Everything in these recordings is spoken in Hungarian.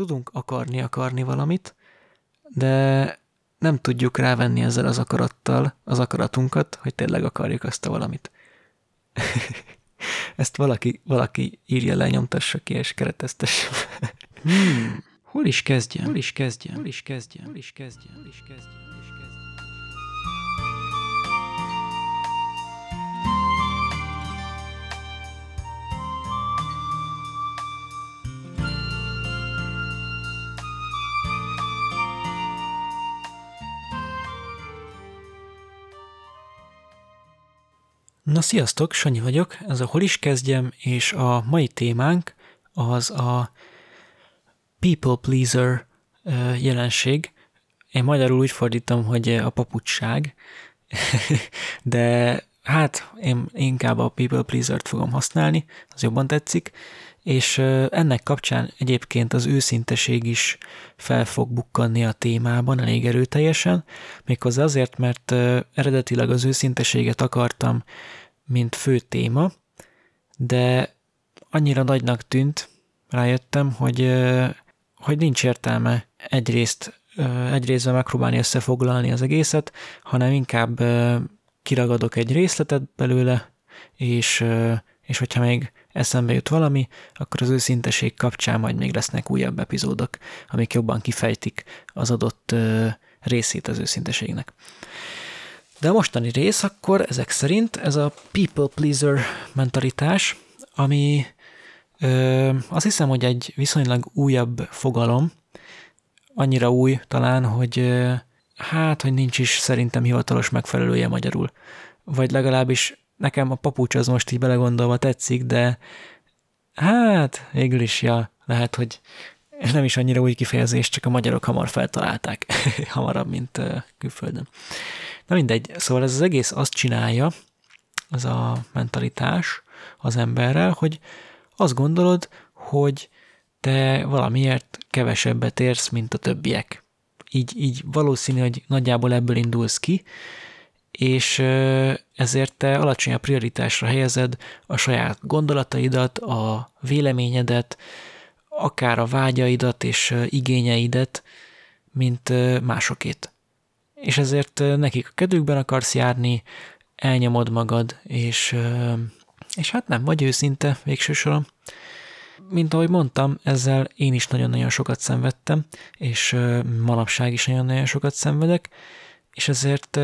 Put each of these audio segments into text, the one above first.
tudunk akarni akarni valamit, de nem tudjuk rávenni ezzel az akarattal az akaratunkat, hogy tényleg akarjuk azt a valamit. Ezt valaki, valaki írja le, nyomtassa ki és kereteztesse. Hmm. Hol is kezdjem? Hol is kezdjem? Hol is kezdjem? Hol is kezdjem? Hol is kezdjem? Na sziasztok, Sanyi vagyok, ez a Hol is kezdjem, és a mai témánk az a people pleaser jelenség. Én magyarul úgy fordítom, hogy a papucsság, de hát én inkább a people pleaser-t fogom használni, az jobban tetszik, és ennek kapcsán egyébként az őszinteség is fel fog bukkanni a témában elég erőteljesen, méghozzá azért, mert eredetileg az őszinteséget akartam mint fő téma, de annyira nagynak tűnt, rájöttem, hogy, hogy nincs értelme egyrészt, egyrésztben megpróbálni összefoglalni az egészet, hanem inkább kiragadok egy részletet belőle, és, és hogyha még eszembe jut valami, akkor az őszinteség kapcsán majd még lesznek újabb epizódok, amik jobban kifejtik az adott részét az őszinteségnek. De a mostani rész akkor ezek szerint ez a people pleaser mentalitás, ami ö, azt hiszem, hogy egy viszonylag újabb fogalom, annyira új talán, hogy ö, hát, hogy nincs is szerintem hivatalos megfelelője magyarul. Vagy legalábbis nekem a papucs az most így belegondolva tetszik, de hát végül is, ja, lehet, hogy nem is annyira új kifejezés, csak a magyarok hamar feltalálták, hamarabb, mint külföldön. Na mindegy, szóval ez az egész azt csinálja, az a mentalitás az emberrel, hogy azt gondolod, hogy te valamiért kevesebbet érsz, mint a többiek. Így, így valószínű, hogy nagyjából ebből indulsz ki, és ezért te alacsonyabb prioritásra helyezed a saját gondolataidat, a véleményedet, akár a vágyaidat és igényeidet, mint másokét és ezért nekik a kedvükben akarsz járni, elnyomod magad, és, és hát nem vagy őszinte végső soron. Mint ahogy mondtam, ezzel én is nagyon-nagyon sokat szenvedtem, és manapság is nagyon-nagyon sokat szenvedek, és ezért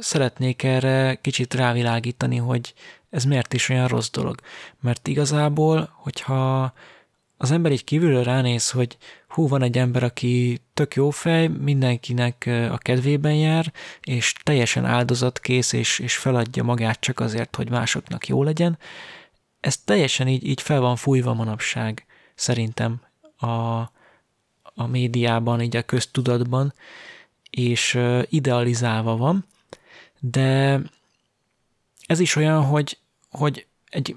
szeretnék erre kicsit rávilágítani, hogy ez miért is olyan rossz dolog. Mert igazából, hogyha az ember így kívülről ránéz, hogy hú, van egy ember, aki tök jó fej, mindenkinek a kedvében jár, és teljesen áldozatkész, és, és feladja magát csak azért, hogy másoknak jó legyen. Ez teljesen így, így fel van fújva manapság, szerintem a, a médiában, így a köztudatban, és idealizálva van, de ez is olyan, hogy, hogy egy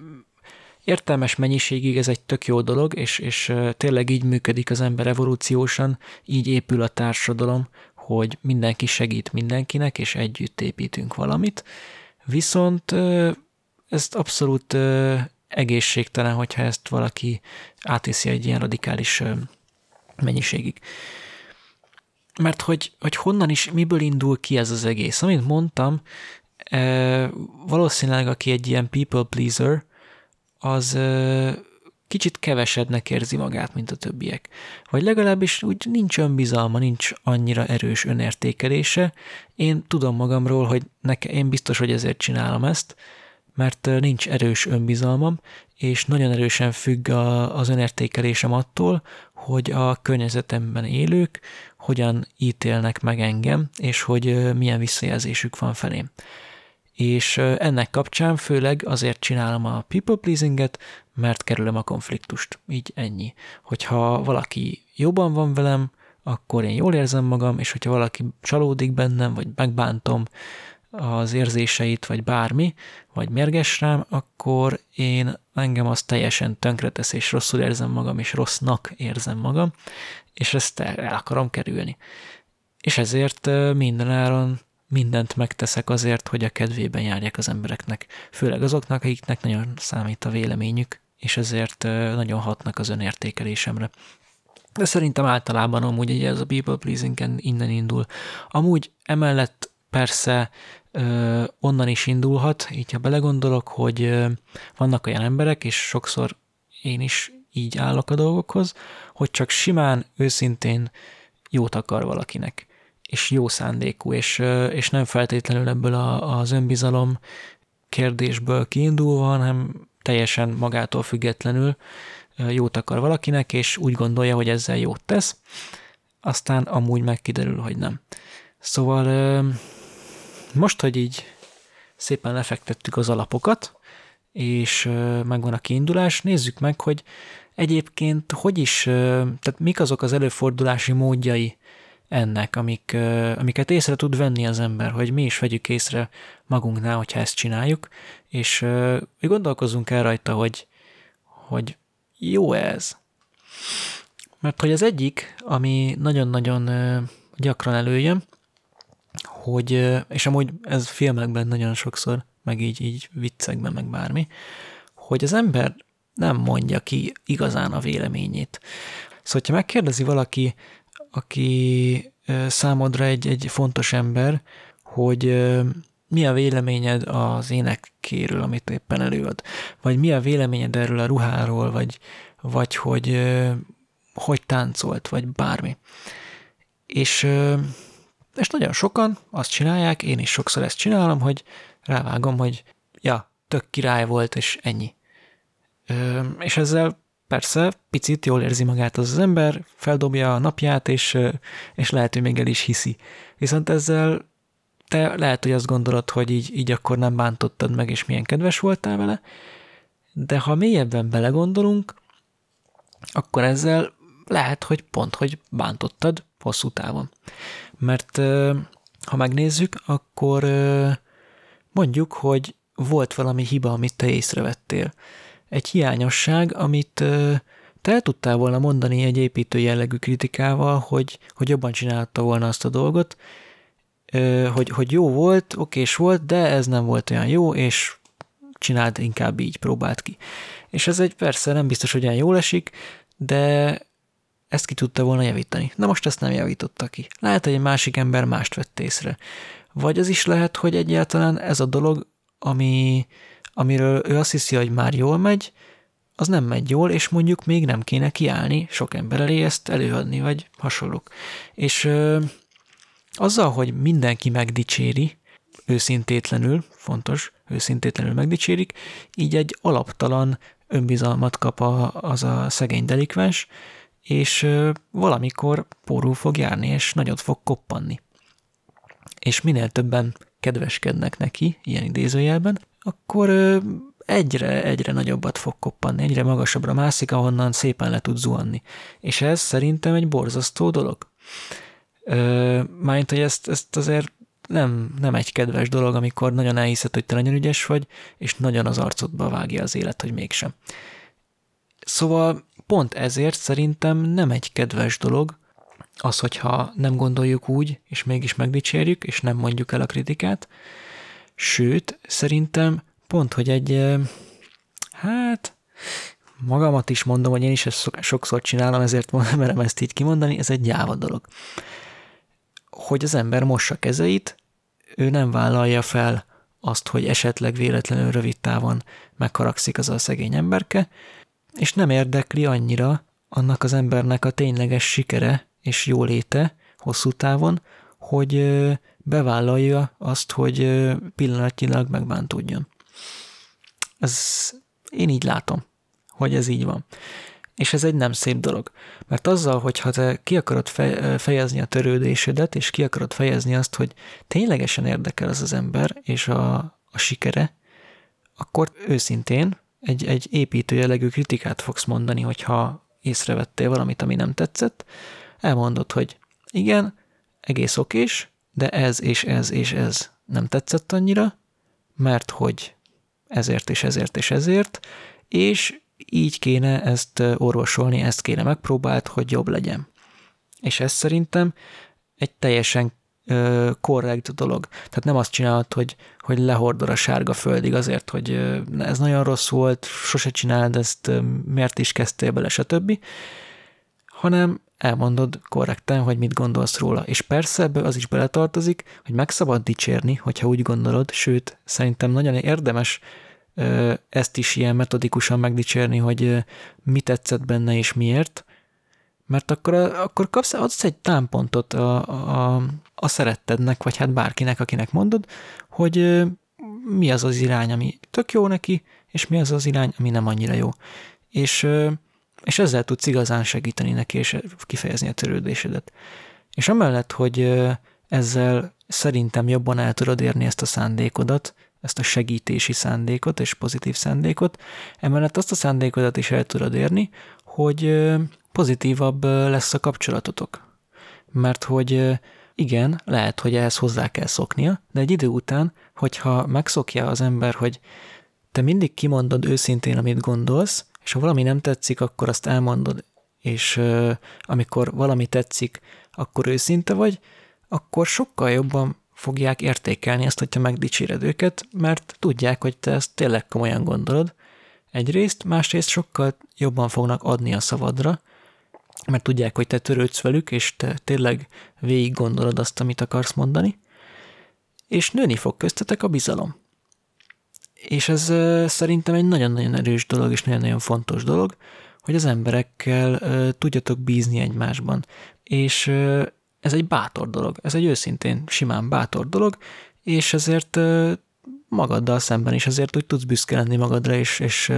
értelmes mennyiségig ez egy tök jó dolog, és, és tényleg így működik az ember evolúciósan, így épül a társadalom, hogy mindenki segít mindenkinek, és együtt építünk valamit. Viszont ezt abszolút egészségtelen, hogyha ezt valaki átviszi egy ilyen radikális mennyiségig. Mert hogy, hogy honnan is, miből indul ki ez az egész? Amit mondtam, valószínűleg aki egy ilyen people pleaser, az kicsit kevesebbnek érzi magát, mint a többiek. Vagy legalábbis úgy nincs önbizalma, nincs annyira erős önértékelése. Én tudom magamról, hogy neke, én biztos, hogy ezért csinálom ezt, mert nincs erős önbizalmam, és nagyon erősen függ a, az önértékelésem attól, hogy a környezetemben élők hogyan ítélnek meg engem, és hogy milyen visszajelzésük van felém és ennek kapcsán főleg azért csinálom a people pleasinget, mert kerülöm a konfliktust. Így ennyi. Hogyha valaki jobban van velem, akkor én jól érzem magam, és hogyha valaki csalódik bennem, vagy megbántom az érzéseit, vagy bármi, vagy mérges rám, akkor én engem az teljesen tönkretesz, és rosszul érzem magam, és rossznak érzem magam, és ezt el, akarom kerülni. És ezért mindenáron mindent megteszek azért, hogy a kedvében járjak az embereknek, főleg azoknak, akiknek nagyon számít a véleményük, és ezért nagyon hatnak az önértékelésemre. De szerintem általában amúgy ugye ez a people pleasing innen indul. Amúgy emellett persze onnan is indulhat, így ha belegondolok, hogy vannak olyan emberek, és sokszor én is így állok a dolgokhoz, hogy csak simán, őszintén jót akar valakinek, és jó szándékú, és, és nem feltétlenül ebből a, az önbizalom kérdésből kiindulva, hanem teljesen magától függetlenül jót akar valakinek, és úgy gondolja, hogy ezzel jót tesz, aztán amúgy megkiderül, hogy nem. Szóval most, hogy így szépen lefektettük az alapokat, és megvan a kiindulás, nézzük meg, hogy egyébként hogy is, tehát mik azok az előfordulási módjai ennek, amik, amiket észre tud venni az ember, hogy mi is vegyük észre magunknál, hogyha ezt csináljuk, és gondolkozunk el rajta, hogy, hogy jó ez. Mert hogy az egyik, ami nagyon-nagyon gyakran előjön, hogy, és amúgy ez filmekben nagyon sokszor, meg így, így viccekben, meg bármi, hogy az ember nem mondja ki igazán a véleményét. Szóval, ha megkérdezi valaki, aki számodra egy, egy fontos ember, hogy mi a véleményed az énekéről, amit éppen előad, vagy mi a véleményed erről a ruháról, vagy, vagy hogy hogy táncolt, vagy bármi. És, és nagyon sokan azt csinálják, én is sokszor ezt csinálom, hogy rávágom, hogy ja, tök király volt, és ennyi. És ezzel persze picit jól érzi magát az, az ember, feldobja a napját, és, és lehet, hogy még el is hiszi. Viszont ezzel te lehet, hogy azt gondolod, hogy így, így akkor nem bántottad meg, és milyen kedves voltál vele, de ha mélyebben belegondolunk, akkor ezzel lehet, hogy pont, hogy bántottad hosszú távon. Mert ha megnézzük, akkor mondjuk, hogy volt valami hiba, amit te észrevettél. Egy hiányosság, amit te el tudtál volna mondani egy építő jellegű kritikával, hogy, hogy jobban csinálta volna azt a dolgot, hogy, hogy jó volt, okés volt, de ez nem volt olyan jó, és csináld inkább így, próbált ki. És ez egy persze nem biztos, hogy olyan jól esik, de ezt ki tudta volna javítani. Na most ezt nem javította ki. Lehet, hogy egy másik ember mást vett észre. Vagy az is lehet, hogy egyáltalán ez a dolog, ami, amiről ő azt hiszi, hogy már jól megy, az nem megy jól, és mondjuk még nem kéne kiállni sok ember elé ezt előadni, vagy hasonlók. És azzal, hogy mindenki megdicséri, őszintétlenül, fontos, őszintétlenül megdicsérik, így egy alaptalan önbizalmat kap a, az a szegény delikvens, és valamikor pórul fog járni, és nagyot fog koppanni. És minél többen kedveskednek neki, ilyen idézőjelben, akkor egyre, egyre nagyobbat fog koppanni, egyre magasabbra mászik, ahonnan szépen le tud zuhanni. És ez szerintem egy borzasztó dolog. Mármint, hogy ezt, ezt azért nem, nem egy kedves dolog, amikor nagyon elhiszed, hogy te nagyon ügyes vagy, és nagyon az arcodba vágja az élet, hogy mégsem. Szóval pont ezért szerintem nem egy kedves dolog az, hogyha nem gondoljuk úgy, és mégis megdicsérjük, és nem mondjuk el a kritikát. Sőt, szerintem pont, hogy egy, hát, magamat is mondom, hogy én is ezt sokszor csinálom, ezért merem ezt így kimondani, ez egy gyáva dolog hogy az ember mossa kezeit, ő nem vállalja fel azt, hogy esetleg véletlenül rövid távon megharagszik az a szegény emberke, és nem érdekli annyira annak az embernek a tényleges sikere és jóléte hosszú távon, hogy bevállalja azt, hogy pillanatnyilag megbántódjon. Ez én így látom, hogy ez így van. És ez egy nem szép dolog. Mert azzal, hogyha te ki akarod fejezni a törődésedet, és ki akarod fejezni azt, hogy ténylegesen érdekel az az ember, és a, a sikere, akkor őszintén egy, egy építő jellegű kritikát fogsz mondani, hogyha észrevettél valamit, ami nem tetszett, elmondod, hogy igen, egész okés, de ez és ez és ez nem tetszett annyira, mert hogy ezért és ezért és ezért, és így kéne ezt orvosolni, ezt kéne megpróbált, hogy jobb legyen. És ez szerintem egy teljesen korrekt dolog. Tehát nem azt csinálod, hogy, hogy lehordod a sárga földig azért, hogy ez nagyon rossz volt, sose csináld ezt, miért is kezdtél bele, stb. hanem elmondod korrekten, hogy mit gondolsz róla. És persze ebbe az is beletartozik, hogy meg szabad dicsérni, hogyha úgy gondolod, sőt, szerintem nagyon érdemes ezt is ilyen metodikusan megdicsérni, hogy mi tetszett benne és miért, mert akkor, akkor kapsz, adsz egy támpontot a, a, a szerettednek, vagy hát bárkinek, akinek mondod, hogy mi az az irány, ami tök jó neki, és mi az az irány, ami nem annyira jó. És, és ezzel tudsz igazán segíteni neki, és kifejezni a törődésedet. És amellett, hogy ezzel szerintem jobban el tudod érni ezt a szándékodat, ezt a segítési szándékot és pozitív szándékot, emellett azt a szándékodat is el tudod érni, hogy pozitívabb lesz a kapcsolatotok. Mert hogy igen, lehet, hogy ehhez hozzá kell szoknia, de egy idő után, hogyha megszokja az ember, hogy te mindig kimondod őszintén, amit gondolsz, és ha valami nem tetszik, akkor azt elmondod, és amikor valami tetszik, akkor őszinte vagy, akkor sokkal jobban fogják értékelni ezt, hogyha megdicséred őket, mert tudják, hogy te ezt tényleg komolyan gondolod. Egyrészt, másrészt sokkal jobban fognak adni a szavadra, mert tudják, hogy te törődsz velük, és te tényleg végig gondolod azt, amit akarsz mondani, és nőni fog köztetek a bizalom. És ez szerintem egy nagyon-nagyon erős dolog, és nagyon-nagyon fontos dolog, hogy az emberekkel tudjatok bízni egymásban. És ez egy bátor dolog, ez egy őszintén simán bátor dolog, és ezért magaddal szemben is azért úgy tudsz büszke lenni magadra, és, és,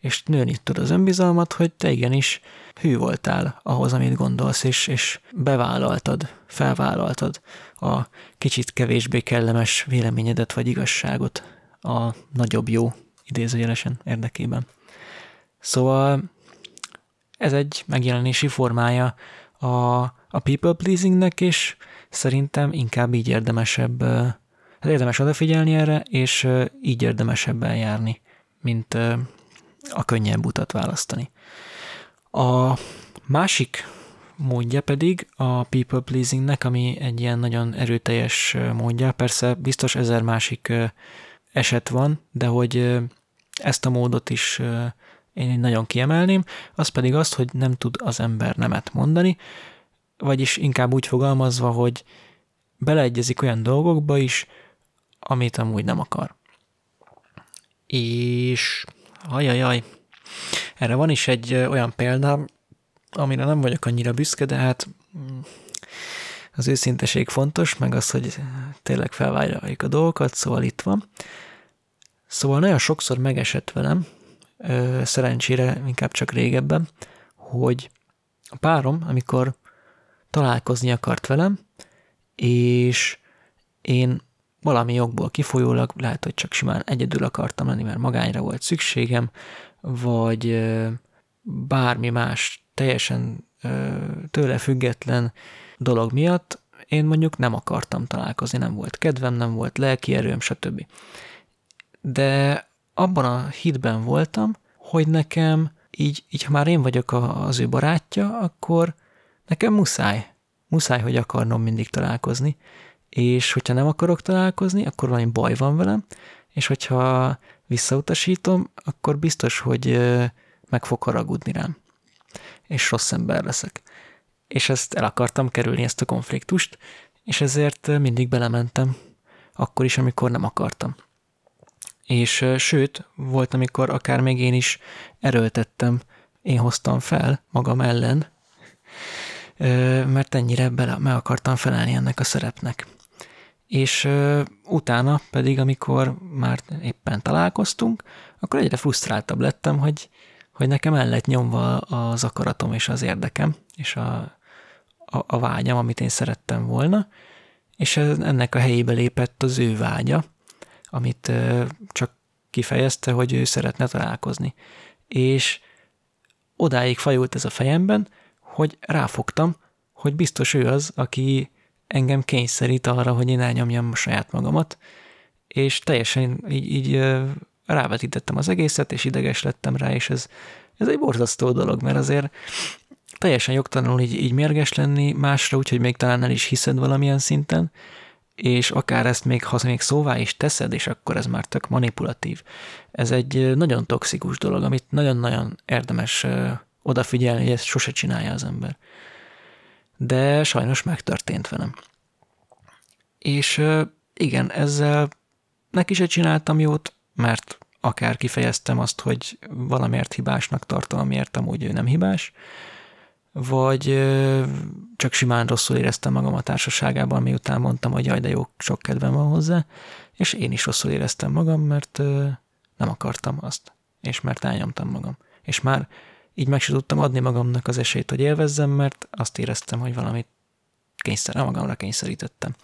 és nőni tud az önbizalmat, hogy te igenis hű voltál ahhoz, amit gondolsz, és, és bevállaltad, felvállaltad a kicsit kevésbé kellemes véleményedet vagy igazságot a nagyobb jó idézőjelesen érdekében. Szóval ez egy megjelenési formája a, a people pleasingnek, és szerintem inkább így érdemesebb, hát érdemes odafigyelni erre, és így érdemesebb eljárni, mint a könnyebb utat választani. A másik módja pedig a people pleasingnek, ami egy ilyen nagyon erőteljes módja, persze biztos ezer másik eset van, de hogy ezt a módot is én nagyon kiemelném, az pedig azt, hogy nem tud az ember nemet mondani, vagyis inkább úgy fogalmazva, hogy beleegyezik olyan dolgokba is, amit amúgy nem akar. És ajajaj, erre van is egy olyan példám, amire nem vagyok annyira büszke, de hát mm, az őszinteség fontos, meg az, hogy tényleg felvállaljuk a dolgokat, szóval itt van. Szóval nagyon sokszor megesett velem, szerencsére inkább csak régebben, hogy a párom, amikor találkozni akart velem, és én valami jogból kifolyólag, lehet, hogy csak simán egyedül akartam lenni, mert magányra volt szükségem, vagy bármi más teljesen tőle független dolog miatt én mondjuk nem akartam találkozni, nem volt kedvem, nem volt lelki erőm, stb. De abban a hitben voltam, hogy nekem így, így ha már én vagyok az ő barátja, akkor nekem muszáj, muszáj, hogy akarnom mindig találkozni, és hogyha nem akarok találkozni, akkor valami baj van velem, és hogyha visszautasítom, akkor biztos, hogy meg fog haragudni rám, és rossz ember leszek. És ezt el akartam kerülni, ezt a konfliktust, és ezért mindig belementem, akkor is, amikor nem akartam. És sőt, volt, amikor akár még én is erőltettem, én hoztam fel magam ellen, mert ennyire bele, meg akartam felelni ennek a szerepnek. És utána pedig, amikor már éppen találkoztunk, akkor egyre frusztráltabb lettem, hogy, hogy nekem el lett nyomva az akaratom és az érdekem, és a, a, a vágyam, amit én szerettem volna, és ennek a helyébe lépett az ő vágya, amit csak kifejezte, hogy ő szeretne találkozni. És odáig fajult ez a fejemben, hogy ráfogtam, hogy biztos ő az, aki engem kényszerít arra, hogy én elnyomjam saját magamat, és teljesen így, így rávetítettem az egészet, és ideges lettem rá, és ez, ez egy borzasztó dolog, mert azért teljesen jogtalanul így, így mérges lenni másra, úgyhogy még talán el is hiszed valamilyen szinten, és akár ezt még, ha még szóvá is teszed, és akkor ez már tök manipulatív. Ez egy nagyon toxikus dolog, amit nagyon-nagyon érdemes odafigyelni, hogy ezt sose csinálja az ember. De sajnos megtörtént velem. És igen, ezzel neki se csináltam jót, mert akár kifejeztem azt, hogy valamiért hibásnak tartom, amiért amúgy ő nem hibás, vagy csak simán rosszul éreztem magam a társaságában, miután mondtam, hogy jaj, de jó, sok kedvem van hozzá, és én is rosszul éreztem magam, mert nem akartam azt, és mert elnyomtam magam. És már így meg sem tudtam adni magamnak az esélyt, hogy élvezzem, mert azt éreztem, hogy valamit kényszer, magamra kényszerítettem.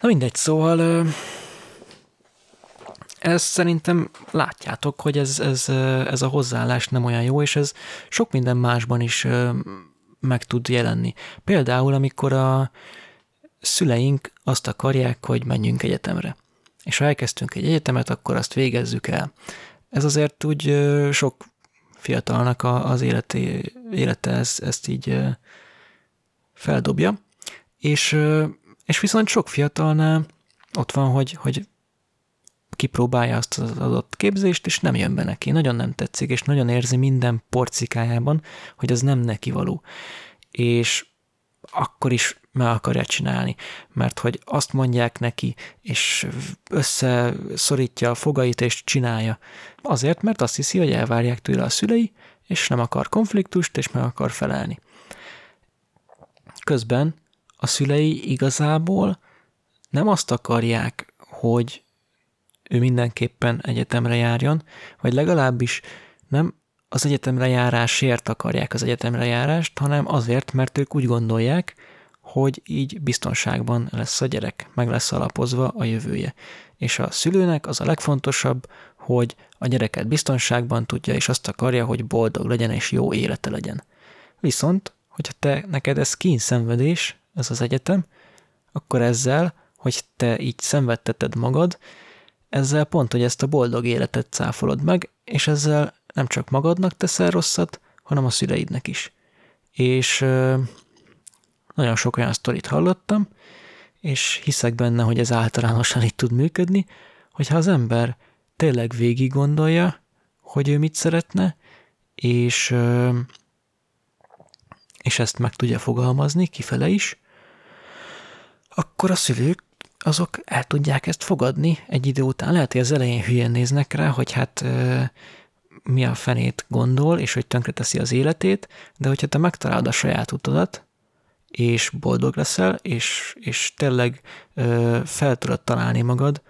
Na mindegy, szóval ez szerintem látjátok, hogy ez, ez, ez a hozzáállás nem olyan jó, és ez sok minden másban is meg tud jelenni. Például, amikor a szüleink azt akarják, hogy menjünk egyetemre. És ha elkezdtünk egy egyetemet, akkor azt végezzük el. Ez azért úgy sok fiatalnak az élete, élete ezt, ezt így feldobja, és, és viszont sok fiatalnál ott van, hogy, hogy kipróbálja azt az adott képzést, és nem jön be neki. Nagyon nem tetszik, és nagyon érzi minden porcikájában, hogy az nem neki való. És akkor is meg akarja csinálni, mert hogy azt mondják neki, és összeszorítja a fogait, és csinálja. Azért, mert azt hiszi, hogy elvárják tőle a szülei, és nem akar konfliktust, és meg akar felelni. Közben a szülei igazából nem azt akarják, hogy ő mindenképpen egyetemre járjon, vagy legalábbis nem az egyetemre járásért akarják az egyetemre járást, hanem azért, mert ők úgy gondolják, hogy így biztonságban lesz a gyerek, meg lesz alapozva a jövője. És a szülőnek az a legfontosabb, hogy a gyereket biztonságban tudja, és azt akarja, hogy boldog legyen és jó élete legyen. Viszont, hogyha te neked ez kínszenvedés, ez az egyetem, akkor ezzel, hogy te így szenvedteted magad, ezzel pont, hogy ezt a boldog életet cáfolod meg, és ezzel nem csak magadnak teszel rosszat, hanem a szüleidnek is. És nagyon sok olyan sztorit hallottam, és hiszek benne, hogy ez általánosan így tud működni, hogyha az ember tényleg végig gondolja, hogy ő mit szeretne, és, és ezt meg tudja fogalmazni kifele is, akkor a szülők azok el tudják ezt fogadni egy idő után. Lehet, hogy az elején hülyen néznek rá, hogy hát mi a fenét gondol, és hogy tönkreteszi az életét, de hogyha te megtalálod a saját utadat, és boldog leszel, és, és tényleg ö, fel tudod találni magad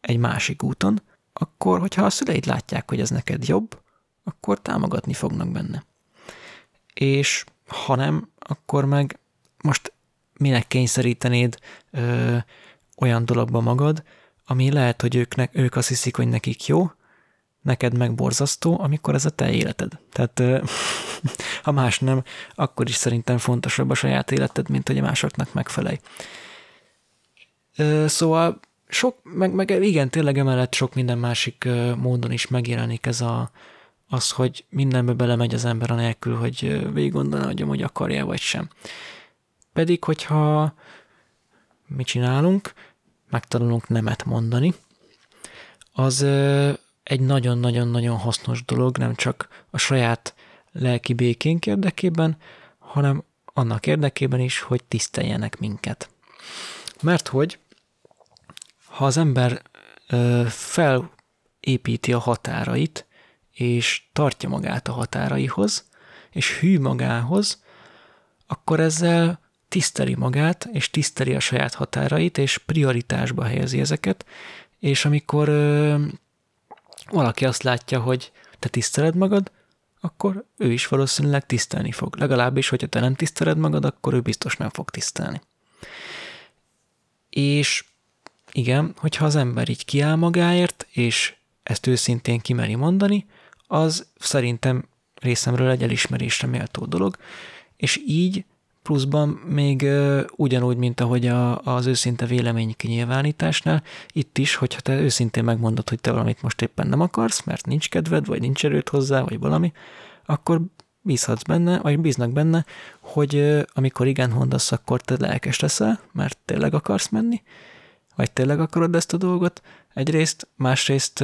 egy másik úton, akkor, hogyha a szüleid látják, hogy ez neked jobb, akkor támogatni fognak benne. És ha nem, akkor meg most minek kényszerítenéd ö, olyan dologba magad, ami lehet, hogy őknek, ők azt hiszik, hogy nekik jó, neked meg borzasztó, amikor ez a te életed. Tehát ha más nem, akkor is szerintem fontosabb a saját életed, mint hogy a másoknak megfelelj. Szóval sok, meg, meg igen, tényleg emellett sok minden másik módon is megjelenik ez a, az, hogy mindenbe belemegy az ember anélkül, hogy végig gondolna, hogy amúgy akarja vagy sem. Pedig, hogyha mit csinálunk, megtanulunk nemet mondani, az egy nagyon-nagyon-nagyon hasznos dolog, nem csak a saját lelki békénk érdekében, hanem annak érdekében is, hogy tiszteljenek minket. Mert hogy ha az ember felépíti a határait, és tartja magát a határaihoz, és hű magához, akkor ezzel tiszteli magát, és tiszteli a saját határait, és prioritásba helyezi ezeket, és amikor ö, valaki azt látja, hogy te tiszteled magad, akkor ő is valószínűleg tisztelni fog. Legalábbis, hogyha te nem tiszteled magad, akkor ő biztos nem fog tisztelni. És igen, hogyha az ember így kiáll magáért, és ezt őszintén kimeri mondani, az szerintem részemről egy elismerésre méltó dolog, és így pluszban még ugyanúgy, mint ahogy a, az őszinte vélemény kinyilvánításnál, itt is, hogyha te őszintén megmondod, hogy te valamit most éppen nem akarsz, mert nincs kedved, vagy nincs erőt hozzá, vagy valami, akkor bízhatsz benne, vagy bíznak benne, hogy amikor igen mondasz, akkor te lelkes leszel, mert tényleg akarsz menni, vagy tényleg akarod ezt a dolgot. Egyrészt, másrészt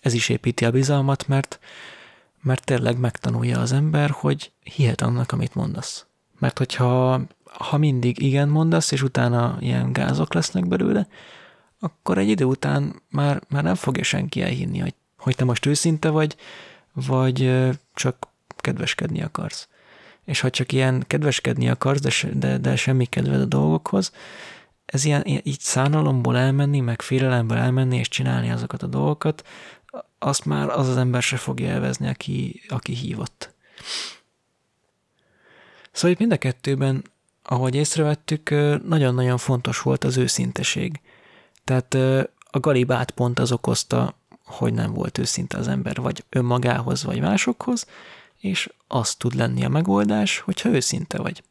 ez is építi a bizalmat, mert mert tényleg megtanulja az ember, hogy hihet annak, amit mondasz. Mert hogyha ha mindig igen mondasz, és utána ilyen gázok lesznek belőle, akkor egy idő után már, már nem fogja senki elhinni, hogy, hogy te most őszinte vagy, vagy csak kedveskedni akarsz. És ha csak ilyen kedveskedni akarsz, de, de, de semmi kedved a dolgokhoz, ez ilyen, így szánalomból elmenni, meg félelemből elmenni, és csinálni azokat a dolgokat, azt már az az ember se fogja elvezni, aki, aki hívott. Szóval mind a kettőben, ahogy észrevettük, nagyon-nagyon fontos volt az őszinteség. Tehát a galibát pont az okozta, hogy nem volt őszinte az ember, vagy önmagához, vagy másokhoz, és az tud lenni a megoldás, hogyha őszinte vagy.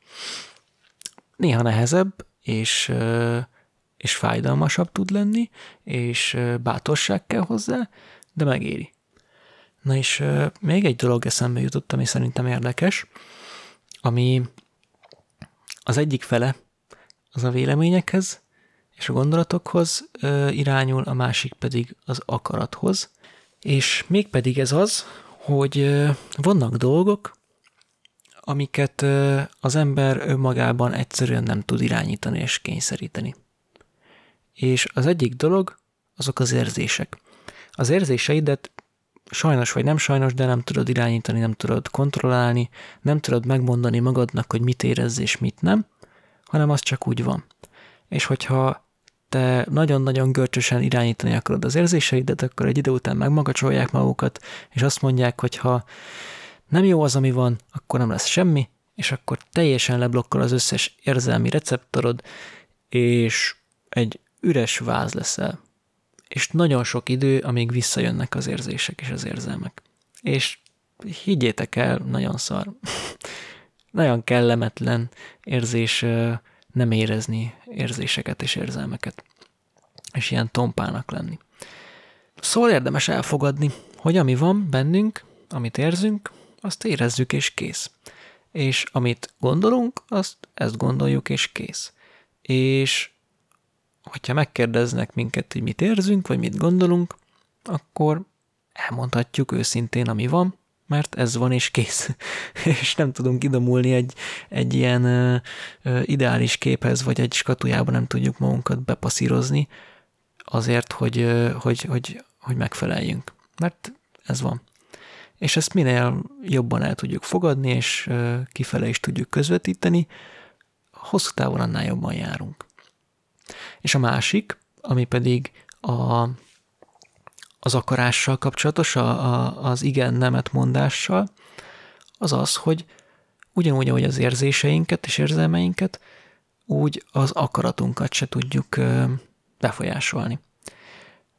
Néha nehezebb, és, és fájdalmasabb tud lenni, és bátorság kell hozzá, de megéri. Na és még egy dolog eszembe jutott, ami szerintem érdekes, ami az egyik fele az a véleményekhez és a gondolatokhoz irányul, a másik pedig az akarathoz. És mégpedig ez az, hogy vannak dolgok, amiket az ember önmagában egyszerűen nem tud irányítani és kényszeríteni. És az egyik dolog, azok az érzések. Az érzéseidet sajnos vagy nem sajnos, de nem tudod irányítani, nem tudod kontrollálni, nem tudod megmondani magadnak, hogy mit érez és mit nem, hanem az csak úgy van. És hogyha te nagyon-nagyon görcsösen irányítani akarod az érzéseidet, akkor egy idő után megmagacsolják magukat, és azt mondják, hogy ha nem jó az, ami van, akkor nem lesz semmi, és akkor teljesen leblokkol az összes érzelmi receptorod, és egy üres váz leszel. És nagyon sok idő, amíg visszajönnek az érzések és az érzelmek. És higgyétek el, nagyon szar. nagyon kellemetlen érzés nem érezni érzéseket és érzelmeket. És ilyen tompának lenni. Szóval érdemes elfogadni, hogy ami van bennünk, amit érzünk, azt érezzük és kész. És amit gondolunk, azt ezt gondoljuk és kész. És hogyha megkérdeznek minket, hogy mit érzünk, vagy mit gondolunk, akkor elmondhatjuk őszintén, ami van, mert ez van és kész. és nem tudunk idomulni egy, egy ilyen ö, ö, ideális képhez, vagy egy skatujában nem tudjuk magunkat bepaszírozni azért, hogy, ö, hogy, hogy, hogy megfeleljünk. Mert ez van és ezt minél jobban el tudjuk fogadni, és kifele is tudjuk közvetíteni, hosszú távon annál jobban járunk. És a másik, ami pedig a, az akarással kapcsolatos, a, a, az igen-nemet mondással, az az, hogy ugyanúgy, ahogy az érzéseinket és érzelmeinket, úgy az akaratunkat se tudjuk ö, befolyásolni.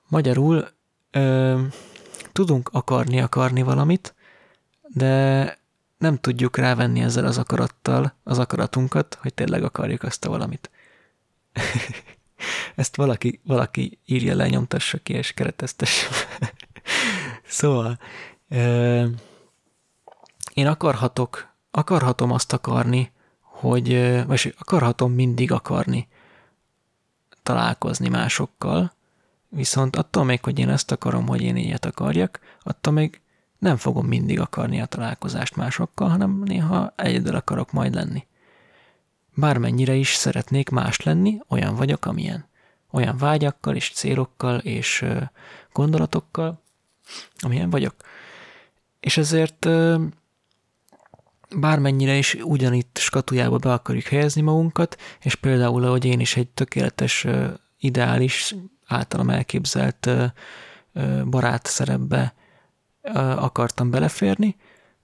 Magyarul ö, tudunk akarni akarni valamit, de nem tudjuk rávenni ezzel az akarattal az akaratunkat, hogy tényleg akarjuk azt a valamit. Ezt valaki, valaki írja le, nyomtassa ki, és kereteztesse. szóval, euh, én akarhatok, akarhatom azt akarni, hogy, vagy akarhatom mindig akarni találkozni másokkal, Viszont attól még, hogy én ezt akarom, hogy én ilyet akarjak, attól még nem fogom mindig akarni a találkozást másokkal, hanem néha egyedül akarok majd lenni. Bármennyire is szeretnék más lenni, olyan vagyok, amilyen. Olyan vágyakkal és célokkal és gondolatokkal, amilyen vagyok. És ezért bármennyire is ugyanitt skatujába be akarjuk helyezni magunkat, és például, ahogy én is egy tökéletes, ideális általam elképzelt barát szerepbe akartam beleférni,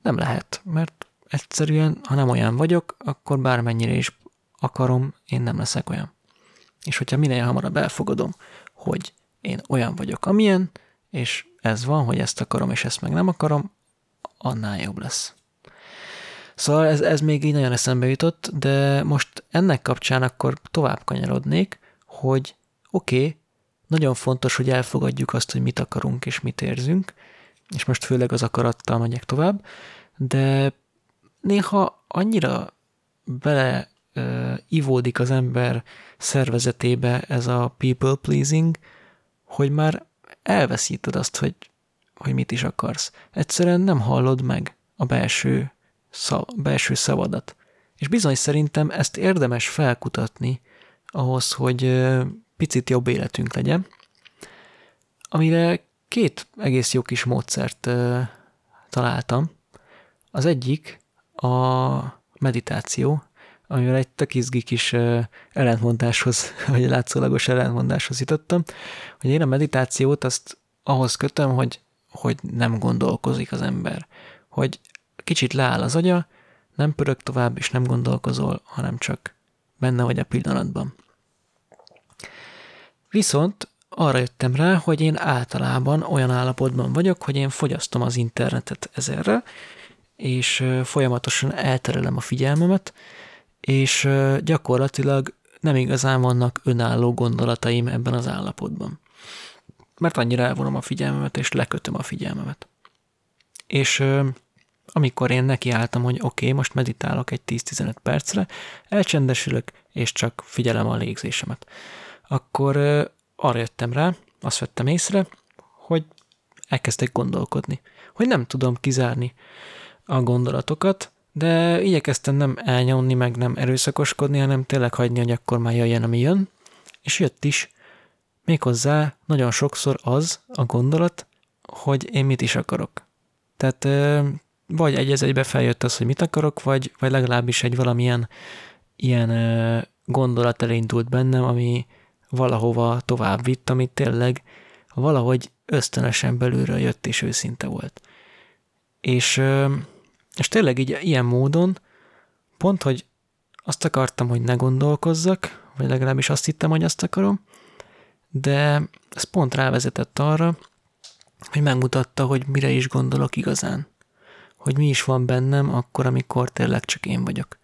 nem lehet, mert egyszerűen, ha nem olyan vagyok, akkor bármennyire is akarom, én nem leszek olyan. És hogyha minél hamarabb elfogadom, hogy én olyan vagyok, amilyen, és ez van, hogy ezt akarom, és ezt meg nem akarom, annál jobb lesz. Szóval ez, ez még így nagyon eszembe jutott, de most ennek kapcsán akkor tovább kanyarodnék, hogy oké, okay, nagyon fontos, hogy elfogadjuk azt, hogy mit akarunk és mit érzünk, és most főleg az akarattal megyek tovább, de néha annyira bele uh, ivódik az ember szervezetébe ez a people pleasing, hogy már elveszíted azt, hogy hogy mit is akarsz. Egyszerűen nem hallod meg a belső, szav, belső szavadat. És bizony szerintem ezt érdemes felkutatni ahhoz, hogy picit jobb életünk legyen, amire két egész jó kis módszert találtam. Az egyik a meditáció, amivel egy tök izgi kis ellentmondáshoz, vagy látszólagos ellentmondáshoz jutottam, hogy én a meditációt azt ahhoz kötöm, hogy, hogy nem gondolkozik az ember. Hogy kicsit leáll az agya, nem pörög tovább, és nem gondolkozol, hanem csak benne vagy a pillanatban. Viszont arra jöttem rá, hogy én általában olyan állapotban vagyok, hogy én fogyasztom az internetet ezerre, és folyamatosan elterelem a figyelmemet, és gyakorlatilag nem igazán vannak önálló gondolataim ebben az állapotban. Mert annyira elvonom a figyelmemet, és lekötöm a figyelmemet. És amikor én nekiálltam, hogy oké, okay, most meditálok egy 10-15 percre, elcsendesülök, és csak figyelem a légzésemet. Akkor arra jöttem rá, azt vettem észre, hogy elkezdtek gondolkodni. Hogy nem tudom kizárni a gondolatokat, de igyekeztem nem elnyomni, meg nem erőszakoskodni, hanem tényleg hagyni, hogy akkor már jöjjön, ami jön, és jött is. Méghozzá nagyon sokszor az a gondolat, hogy én mit is akarok. Tehát vagy egy egybe feljött az, hogy mit akarok, vagy, vagy legalábbis egy valamilyen ilyen gondolat elindult bennem, ami valahova tovább vitt, amit tényleg valahogy ösztönösen belülről jött és őszinte volt. És és tényleg így ilyen módon, pont, hogy azt akartam, hogy ne gondolkozzak, vagy legalábbis azt hittem, hogy azt akarom, de ez pont rávezetett arra, hogy megmutatta, hogy mire is gondolok igazán. Hogy mi is van bennem akkor, amikor tényleg csak én vagyok.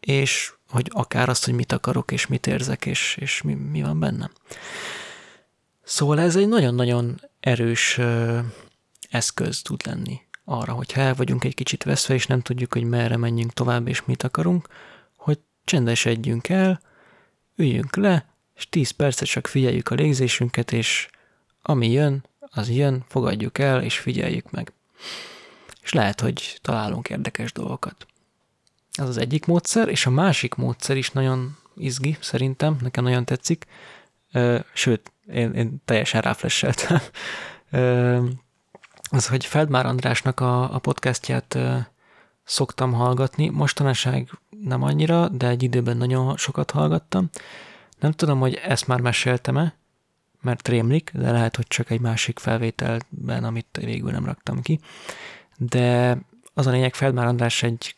És hogy akár azt, hogy mit akarok, és mit érzek, és, és mi, mi van bennem. Szóval ez egy nagyon-nagyon erős ö, eszköz tud lenni arra, hogy el vagyunk egy kicsit veszve, és nem tudjuk, hogy merre menjünk tovább, és mit akarunk, hogy csendesedjünk el, üljünk le, és 10 percet csak figyeljük a légzésünket, és ami jön, az jön, fogadjuk el, és figyeljük meg. És lehet, hogy találunk érdekes dolgokat. Ez az egyik módszer, és a másik módszer is nagyon izgi, szerintem, nekem nagyon tetszik, sőt, én, én teljesen ráflesseltem az, hogy Feldmár Andrásnak a, a podcastját szoktam hallgatni, mostanság nem annyira, de egy időben nagyon sokat hallgattam. Nem tudom, hogy ezt már meséltem-e, mert rémlik, de lehet, hogy csak egy másik felvételben, amit végül nem raktam ki. De az a lényeg, Feldmár András egy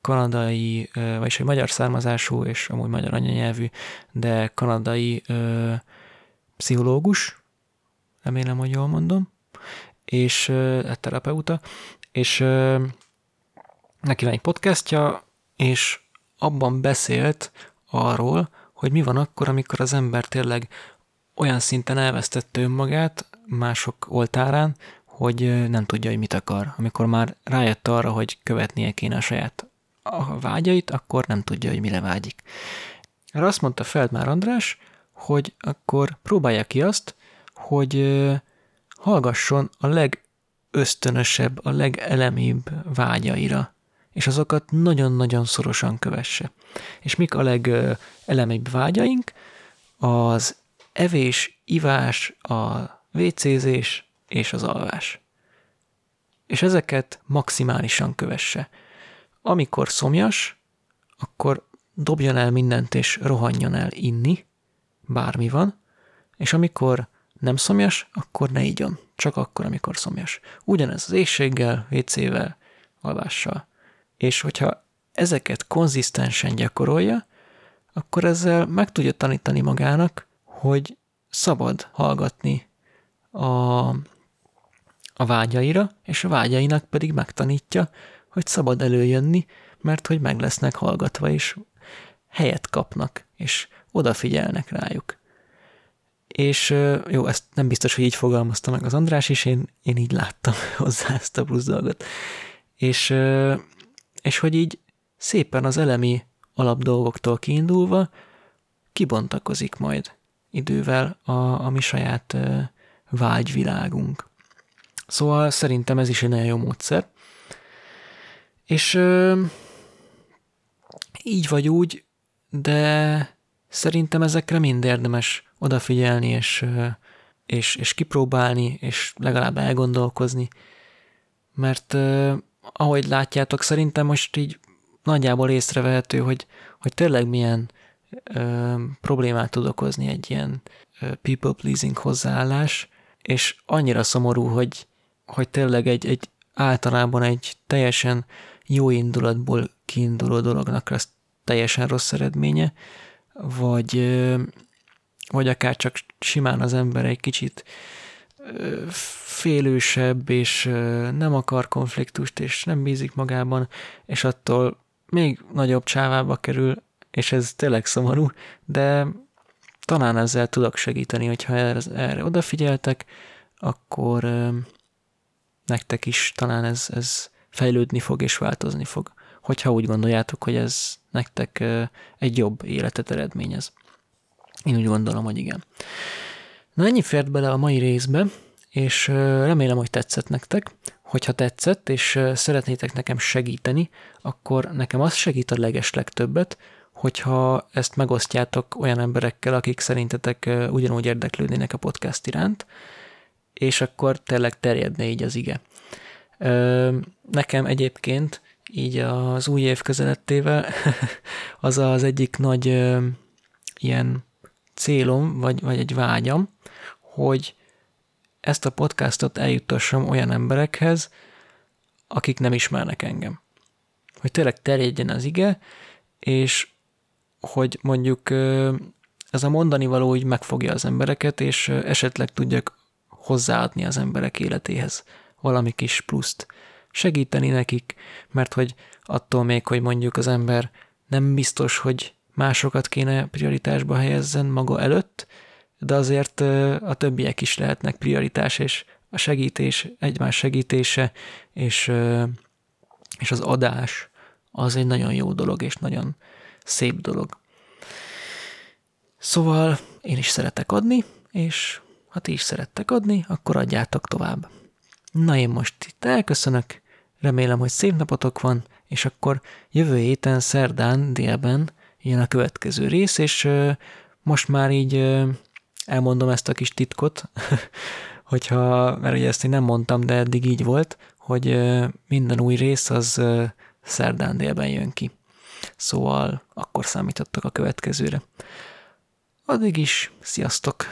kanadai, vagyis egy magyar származású, és amúgy magyar anyanyelvű, de kanadai ö, pszichológus, remélem, hogy jól mondom, és egy terapeuta, és neki van egy podcastja, és abban beszélt arról, hogy mi van akkor, amikor az ember tényleg olyan szinten elvesztette önmagát mások oltárán, hogy nem tudja, hogy mit akar. Amikor már rájött arra, hogy követnie kéne a saját a vágyait, akkor nem tudja, hogy mire vágyik. Erre azt mondta Feldmár András, hogy akkor próbálja ki azt, hogy hallgasson a legösztönösebb, a legelemibb vágyaira, és azokat nagyon-nagyon szorosan kövesse. És mik a legelemibb vágyaink? Az evés, ivás, a vécézés és az alvás. És ezeket maximálisan kövesse. Amikor szomjas, akkor dobjon el mindent és rohanjon el inni, bármi van, és amikor nem szomjas, akkor ne igyon. Csak akkor, amikor szomjas. Ugyanez az éjséggel, vécével, alvással. És hogyha ezeket konzisztensen gyakorolja, akkor ezzel meg tudja tanítani magának, hogy szabad hallgatni a, a vágyaira, és a vágyainak pedig megtanítja, hogy szabad előjönni, mert hogy meg lesznek hallgatva, és helyet kapnak, és odafigyelnek rájuk. És jó, ezt nem biztos, hogy így fogalmazta meg az András is, én, én így láttam hozzá ezt a plusz dolgot. És, és hogy így szépen az elemi alapdolgoktól kiindulva kibontakozik majd idővel a, a mi saját vágyvilágunk. Szóval szerintem ez is egy nagyon jó módszer. És így vagy úgy, de szerintem ezekre mind érdemes odafigyelni, és, és, és kipróbálni, és legalább elgondolkozni, mert ahogy látjátok, szerintem most így nagyjából észrevehető, hogy, hogy tényleg milyen ö, problémát tud okozni egy ilyen people-pleasing hozzáállás, és annyira szomorú, hogy, hogy tényleg egy, egy általában egy teljesen jó indulatból kiinduló dolognak lesz teljesen rossz eredménye, vagy, vagy akár csak simán az ember egy kicsit félősebb, és nem akar konfliktust, és nem bízik magában, és attól még nagyobb csávába kerül, és ez tényleg szomorú, de talán ezzel tudok segíteni, hogyha erre, erre odafigyeltek, akkor nektek is talán ez, ez fejlődni fog és változni fog, hogyha úgy gondoljátok, hogy ez nektek egy jobb életet eredményez. Én úgy gondolom, hogy igen. Na ennyi fért bele a mai részbe, és remélem, hogy tetszett nektek. Hogyha tetszett, és szeretnétek nekem segíteni, akkor nekem az segít a legesleg többet, hogyha ezt megosztjátok olyan emberekkel, akik szerintetek ugyanúgy érdeklődnének a podcast iránt, és akkor tényleg terjedne így az ige. Nekem egyébként így az új év közelettével az az egyik nagy ilyen célom, vagy, vagy egy vágyam, hogy ezt a podcastot eljuttassam olyan emberekhez, akik nem ismernek engem. Hogy tényleg terjedjen az ige, és hogy mondjuk ez a mondani való úgy megfogja az embereket, és esetleg tudjak hozzáadni az emberek életéhez valami kis pluszt. Segíteni nekik, mert hogy attól még, hogy mondjuk az ember nem biztos, hogy másokat kéne prioritásba helyezzen maga előtt, de azért a többiek is lehetnek prioritás, és a segítés, egymás segítése, és, és az adás az egy nagyon jó dolog, és nagyon szép dolog. Szóval én is szeretek adni, és ha ti is szerettek adni, akkor adjátok tovább. Na én most itt elköszönök, remélem, hogy szép napotok van, és akkor jövő héten szerdán délben jön a következő rész, és most már így elmondom ezt a kis titkot, hogyha, mert ugye ezt én nem mondtam, de eddig így volt, hogy minden új rész az szerdán délben jön ki. Szóval akkor számítottak a következőre. Addig is, sziasztok!